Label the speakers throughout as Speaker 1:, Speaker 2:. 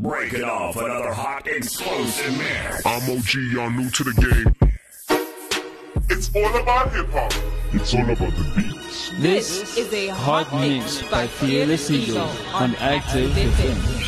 Speaker 1: Breaking off another hot explosive mix.
Speaker 2: I'm OG, y'all new to the game. It's all about hip hop. It's all about the beats.
Speaker 3: This
Speaker 4: is a
Speaker 3: Hot Mix by Fearless Eagle on Active FM.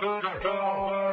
Speaker 2: 正在召唤。